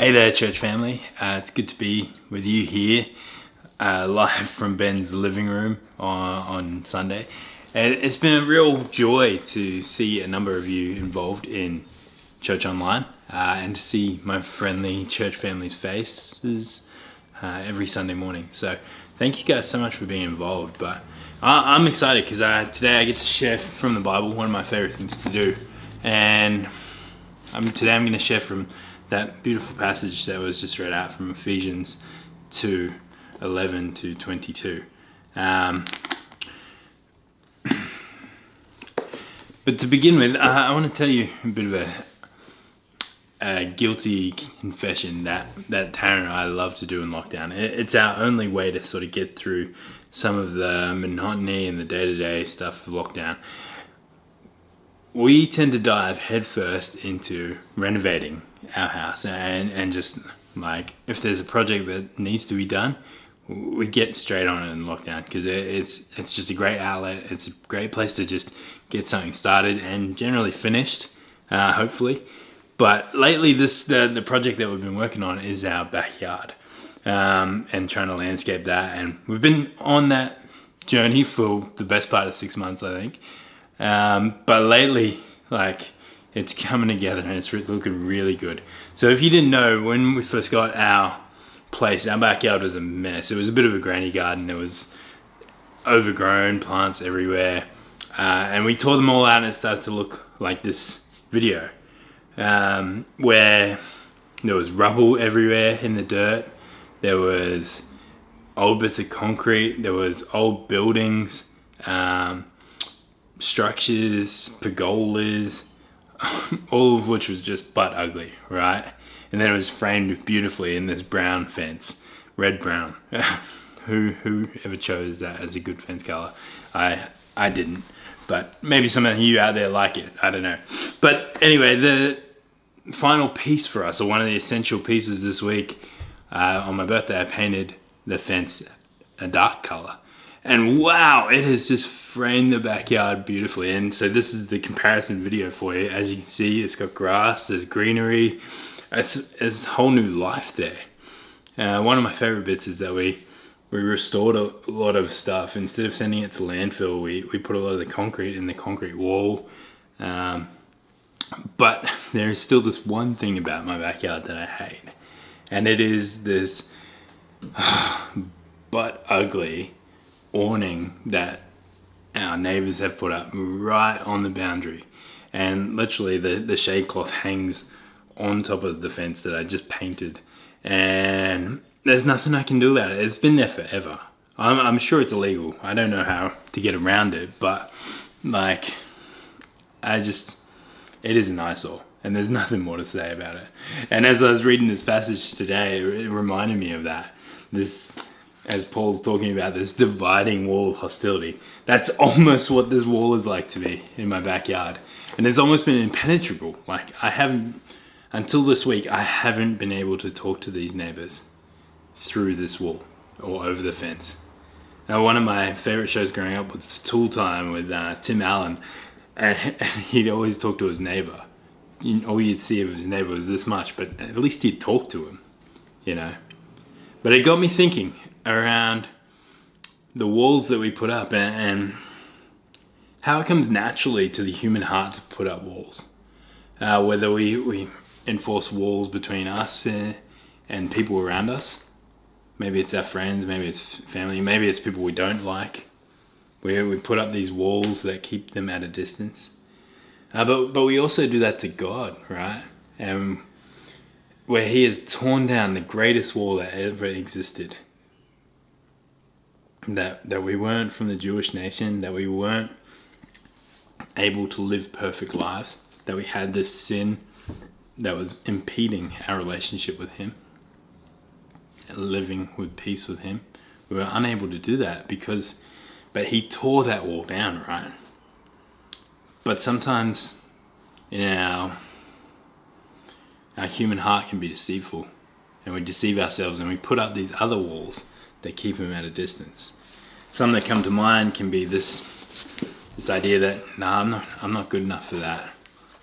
Hey there, church family. Uh, it's good to be with you here, uh, live from Ben's living room on, on Sunday. And it's been a real joy to see a number of you involved in Church Online uh, and to see my friendly church family's faces uh, every Sunday morning. So, thank you guys so much for being involved. But I, I'm excited because today I get to share from the Bible, one of my favorite things to do. And Today I'm going to share from that beautiful passage that was just read out from Ephesians 2 11 to 22. Um, but to begin with, I, I want to tell you a bit of a, a, guilty confession that, that Taryn and I love to do in lockdown. It, it's our only way to sort of get through some of the monotony and the day to day stuff of lockdown we tend to dive headfirst into renovating our house and, and just like if there's a project that needs to be done, we get straight on it in lockdown because it's it's just a great outlet. It's a great place to just get something started and generally finished, uh, hopefully. But lately, this the the project that we've been working on is our backyard, um, and trying to landscape that. And we've been on that journey for the best part of six months, I think. Um, but lately, like, it's coming together and it's looking really good. So if you didn't know, when we first got our place, our backyard was a mess. It was a bit of a granny garden. There was overgrown plants everywhere. Uh, and we tore them all out and it started to look like this video um, where there was rubble everywhere in the dirt. There was old bits of concrete. There was old buildings. Um, structures, pergolas, all of which was just butt ugly, right? And then it was framed beautifully in this brown fence, red brown. who who ever chose that as a good fence color? I I didn't, but maybe some of you out there like it. I don't know. But anyway, the final piece for us, or one of the essential pieces this week, uh, on my birthday, I painted the fence a dark color and wow it has just framed the backyard beautifully. And so this is the comparison video for you. As you can see it's got grass there's greenery. It's, it's a whole new life there. Uh, one of my favorite bits is that we we restored a lot of stuff. Instead of sending it to landfill we, we put a lot of the concrete in the concrete wall. Um, but there is still this one thing about my backyard that I hate. And it is this but ugly awning that our neighbors have put up right on the boundary. And literally the, the shade cloth hangs on top of the fence that I just painted. And there's nothing I can do about it. It's been there forever. I'm, I'm sure it's illegal. I don't know how to get around it, but like, I just, it is an eyesore and there's nothing more to say about it. And as I was reading this passage today, it reminded me of that. This as Paul's talking about this dividing wall of hostility. That's almost what this wall is like to me in my backyard. And it's almost been impenetrable. Like, I haven't, until this week, I haven't been able to talk to these neighbors through this wall or over the fence. Now, one of my favorite shows growing up was Tool Time with uh, Tim Allen, and, he'd always talk to his neighbor. all you'd see of his neighbor was this much, but at least he'd talk to him, you know. But it got me thinking around the walls that we put up and, how it comes naturally to the human heart to put up walls. Uh, whether we, we enforce walls between us and, and people around us. Maybe it's our friends, maybe it's family, maybe it's people we don't like. We, we put up these walls that keep them at a distance. Uh, but, but we also do that to God, right? And where He has torn down the greatest wall that ever existed that that we weren't from the Jewish nation, that we weren't able to live perfect lives, that we had this sin that was impeding our relationship with Him, living with peace with Him. We were unable to do that because, but He tore that wall down, right? But sometimes in our our human heart can be deceitful and we deceive ourselves and we put up these other walls that keep him at a distance. Some that come to mind can be this this idea that nah, I'm not I'm not good enough for that.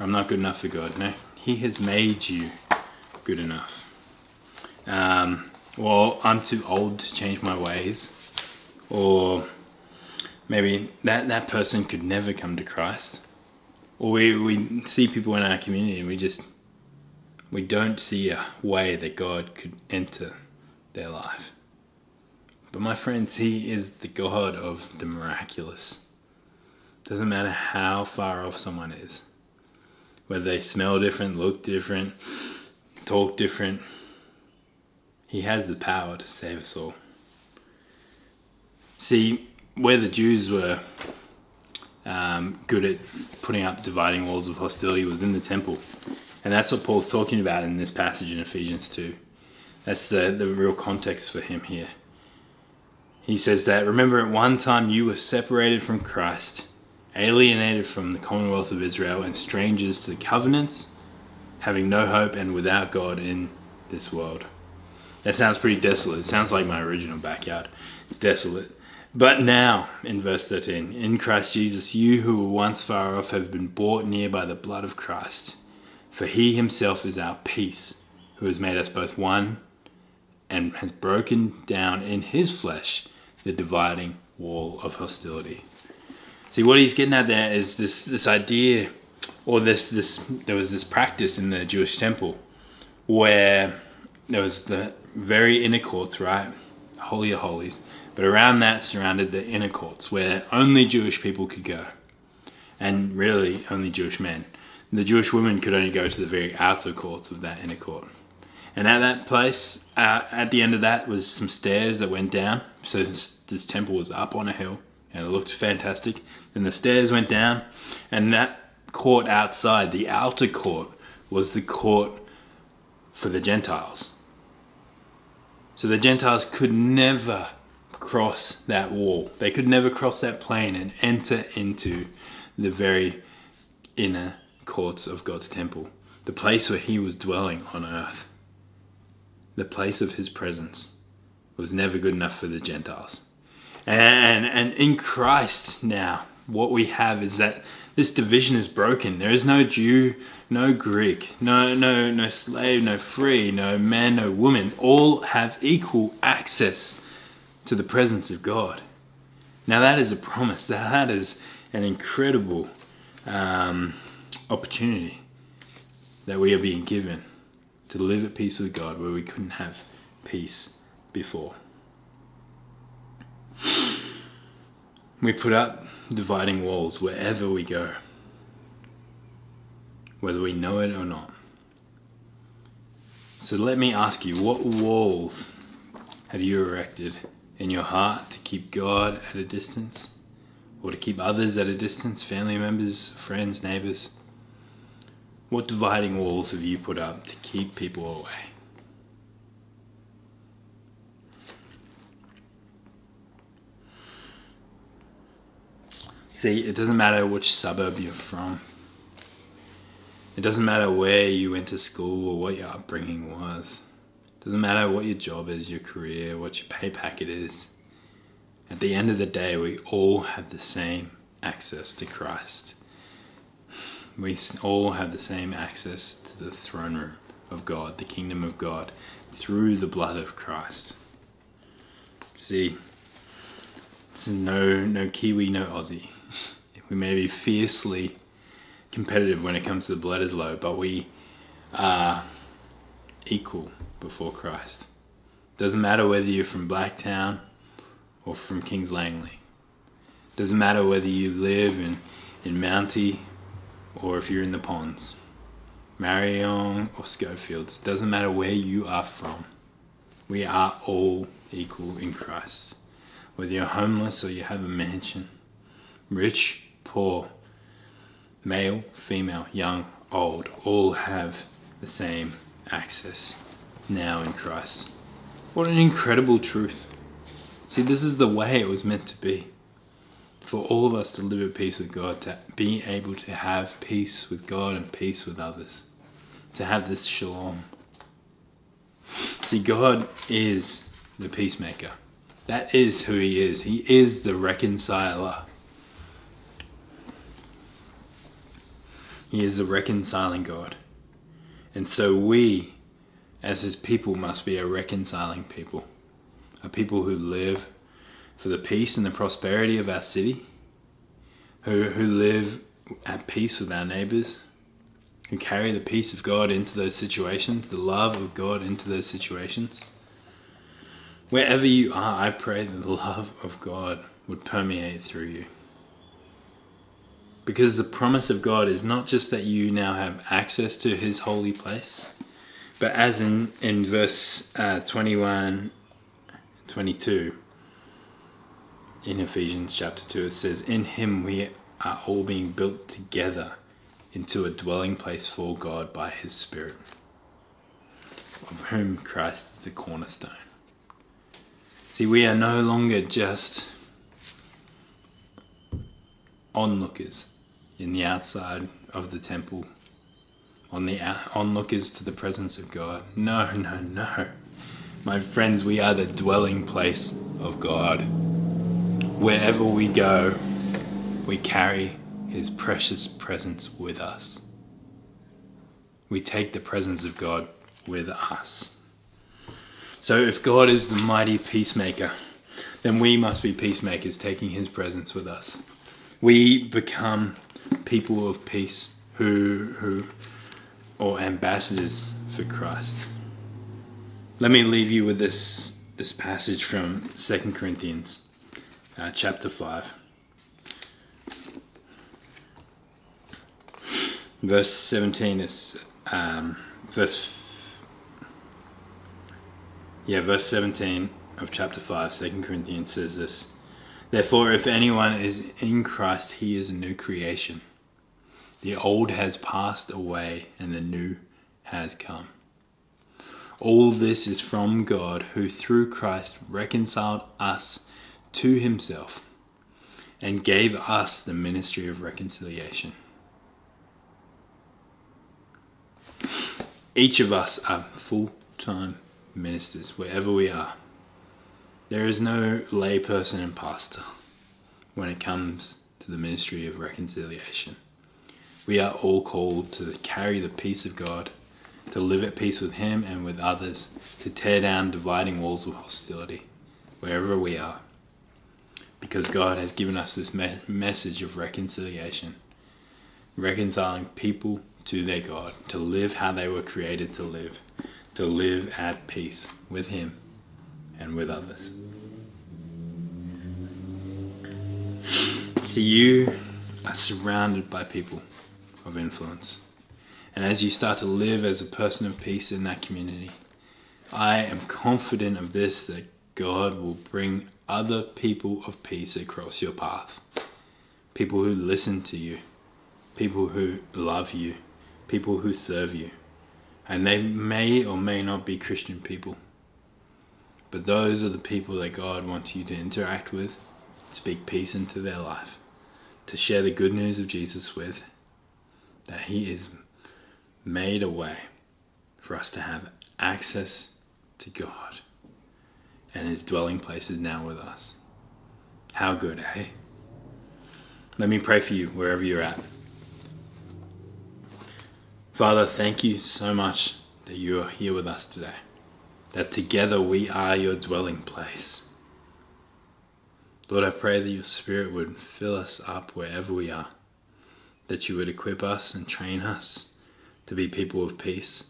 I'm not good enough for God. No, He has made you good enough. um, well, I'm too old to change my ways, or maybe that, that person could never come to Christ. Or we, we see people in our community and we just, we don't see a way that God could enter their life. But my friends, He is the God of the miraculous. Doesn't matter how far off someone is, whether they smell different, look different, talk different, He has the power to save us all. See, where the Jews were um, good at putting up dividing walls of hostility was in the temple. And that's what Paul's talking about in this passage in Ephesians 2. That's the, the real context for him here. He says that, remember at one time you were separated from Christ, alienated from the commonwealth of Israel, and strangers to the covenants, having no hope and without God in this world. That sounds pretty desolate. It sounds like my original backyard. Desolate. But now, in verse 13, in Christ Jesus, you who were once far off have been brought near by the blood of Christ. For he himself is our peace, who has made us both one and has broken down in his flesh the dividing wall of hostility. See, what he's getting at there is this, this idea, or this, this, there was this practice in the Jewish temple where there was the very inner courts, right? Holy of Holies but around that surrounded the inner courts where only Jewish people could go, and really only Jewish men. The Jewish women could only go to the very outer courts of that inner court. And at that place, uh, at the end of that, was some stairs that went down. So this, temple was up on a hill, and it looked fantastic. Then the stairs went down, and that court outside, the outer court, was the court for the Gentiles. So the Gentiles could never cross that wall. They could never cross that plane and enter into the very inner courts of God's temple, the place where He was dwelling on earth. The place of His presence was never good enough for the Gentiles. And, and in Christ now, what we have is that this division is broken. There is no Jew, no Greek, no no no slave, no free, no man, no woman. All have equal access to the presence of God. Now, that is a promise, that is an incredible um, opportunity that we are being given to live at peace with God where we couldn't have peace before. We put up dividing walls wherever we go, whether we know it or not. So let me ask you, what walls have you erected in your heart to keep God at a distance or to keep others at a distance, family members, friends, neighbors? What dividing walls have you put up to keep people away? See, it doesn't matter which suburb you're from. It doesn't matter where you went to school or what your upbringing was. It Doesn't matter what your job is, your career, what your pay packet is. At the end of the day, we all have the same access to Christ. We all have the same access to the throne room of God, the kingdom of God, through the blood of Christ. See, this is no no Kiwi, no Aussie. We may be fiercely competitive when it comes to the Bledisloe, but we are equal before Christ. Doesn't matter whether you're from Blacktown or from Kings Langley. Doesn't matter whether you live in, in Mountie or if you're in the ponds. Marion or Schofields. Doesn't matter where you are from. We are all equal in Christ. Whether you're homeless or you have a mansion, rich, poor, male, female, young, old, all have the same access now in Christ. What an incredible truth. See, this is the way it was meant to be. For all of us to live at peace with God, to be able to have peace with God and peace with others, to have this shalom. See, God is the peacemaker. That is who He is. He is the reconciler. He is the reconciling God. And so we as his people must be a reconciling people, a people who live for the peace and the prosperity of our city, who, who live at peace with our neighbors, who carry the peace of God into those situations, the love of God into those situations. Wherever you are, I pray that the love of God would permeate through you. Because the promise of God is not just that you now have access to His holy place, but as in, in verse uh, 21, 22, in Ephesians chapter 2, it says, In Him we are all being built together into a dwelling place for God by His Spirit, of whom Christ is the cornerstone. See, we are no longer just onlookers in the outside of the temple, on the onlookers to the presence of God. No, no, no. My friends, we are the dwelling place of God. Wherever we go, we carry His precious presence with us. We take the presence of God with us. So if God is the mighty peacemaker, then we must be peacemakers, taking his presence with us. We become people of peace who, who or ambassadors for Christ. Let me leave you with this, this passage from 2 Corinthians uh, chapter 5. Verse 17 is um, verse yeah, verse 17 of chapter 5, 2 Corinthians says this Therefore, if anyone is in Christ, he is a new creation. The old has passed away, and the new has come. All this is from God, who through Christ reconciled us to himself and gave us the ministry of reconciliation. Each of us are full time ministers, wherever we are. There is no layperson and pastor when it comes to the ministry of reconciliation. We are all called to carry the peace of God, to live at peace with Him and with others, to tear down dividing walls of hostility wherever we are. Because God has given us this me- message of reconciliation, reconciling people to their God, to live how they were created to live to live at peace with Him and with others. So you are surrounded by people of influence. And as you start to live as a person of peace in that community, I am confident of this that God will bring other people of peace across your path. People who listen to you, people who love you, people who serve you. And they may or may not be Christian people. But those are the people that God wants you to interact with, speak peace into their life, to share the good news of Jesus with, that He is made a way for us to have access to God. And His dwelling place is now with us. How good, eh? Let me pray for you wherever you're at. Father, thank you so much that you are here with us today, that together we are your dwelling place. Lord, I pray that your Spirit would fill us up wherever we are, that you would equip us and train us to be people of peace,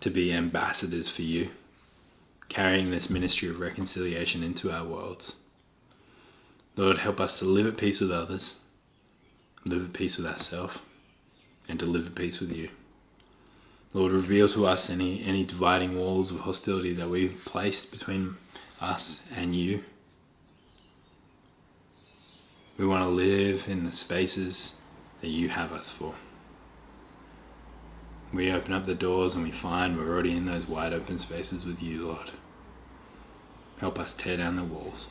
to be ambassadors for you, carrying this ministry of reconciliation into our worlds. Lord, help us to live at peace with others, live at peace with ourselves, and to live at peace with you. Lord, reveal to us any, any dividing walls of hostility that we've placed between us and you. We want to live in the spaces that you have us for. We open up the doors and we find we're already in those wide open spaces with you, Lord. Help us tear down the walls.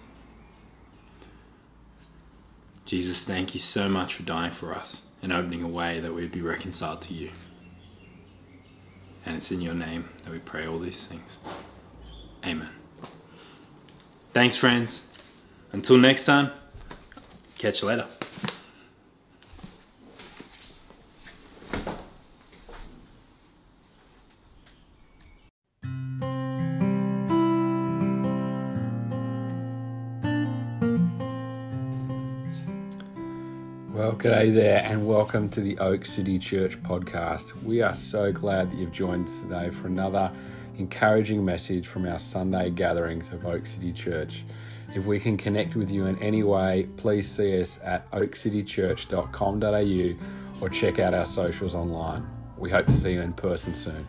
Jesus, thank you so much for dying for us and opening a way that we'd be reconciled to you. And it's in your name that we pray all these things. Amen. Thanks, friends. Until next time, catch you later. G'day there, and welcome to the Oak City Church podcast. We are so glad that you've joined us today for another encouraging message from our Sunday gatherings of Oak City Church. If we can connect with you in any way, please see us at oakcitychurch.com.au or check out our socials online. We hope to see you in person soon.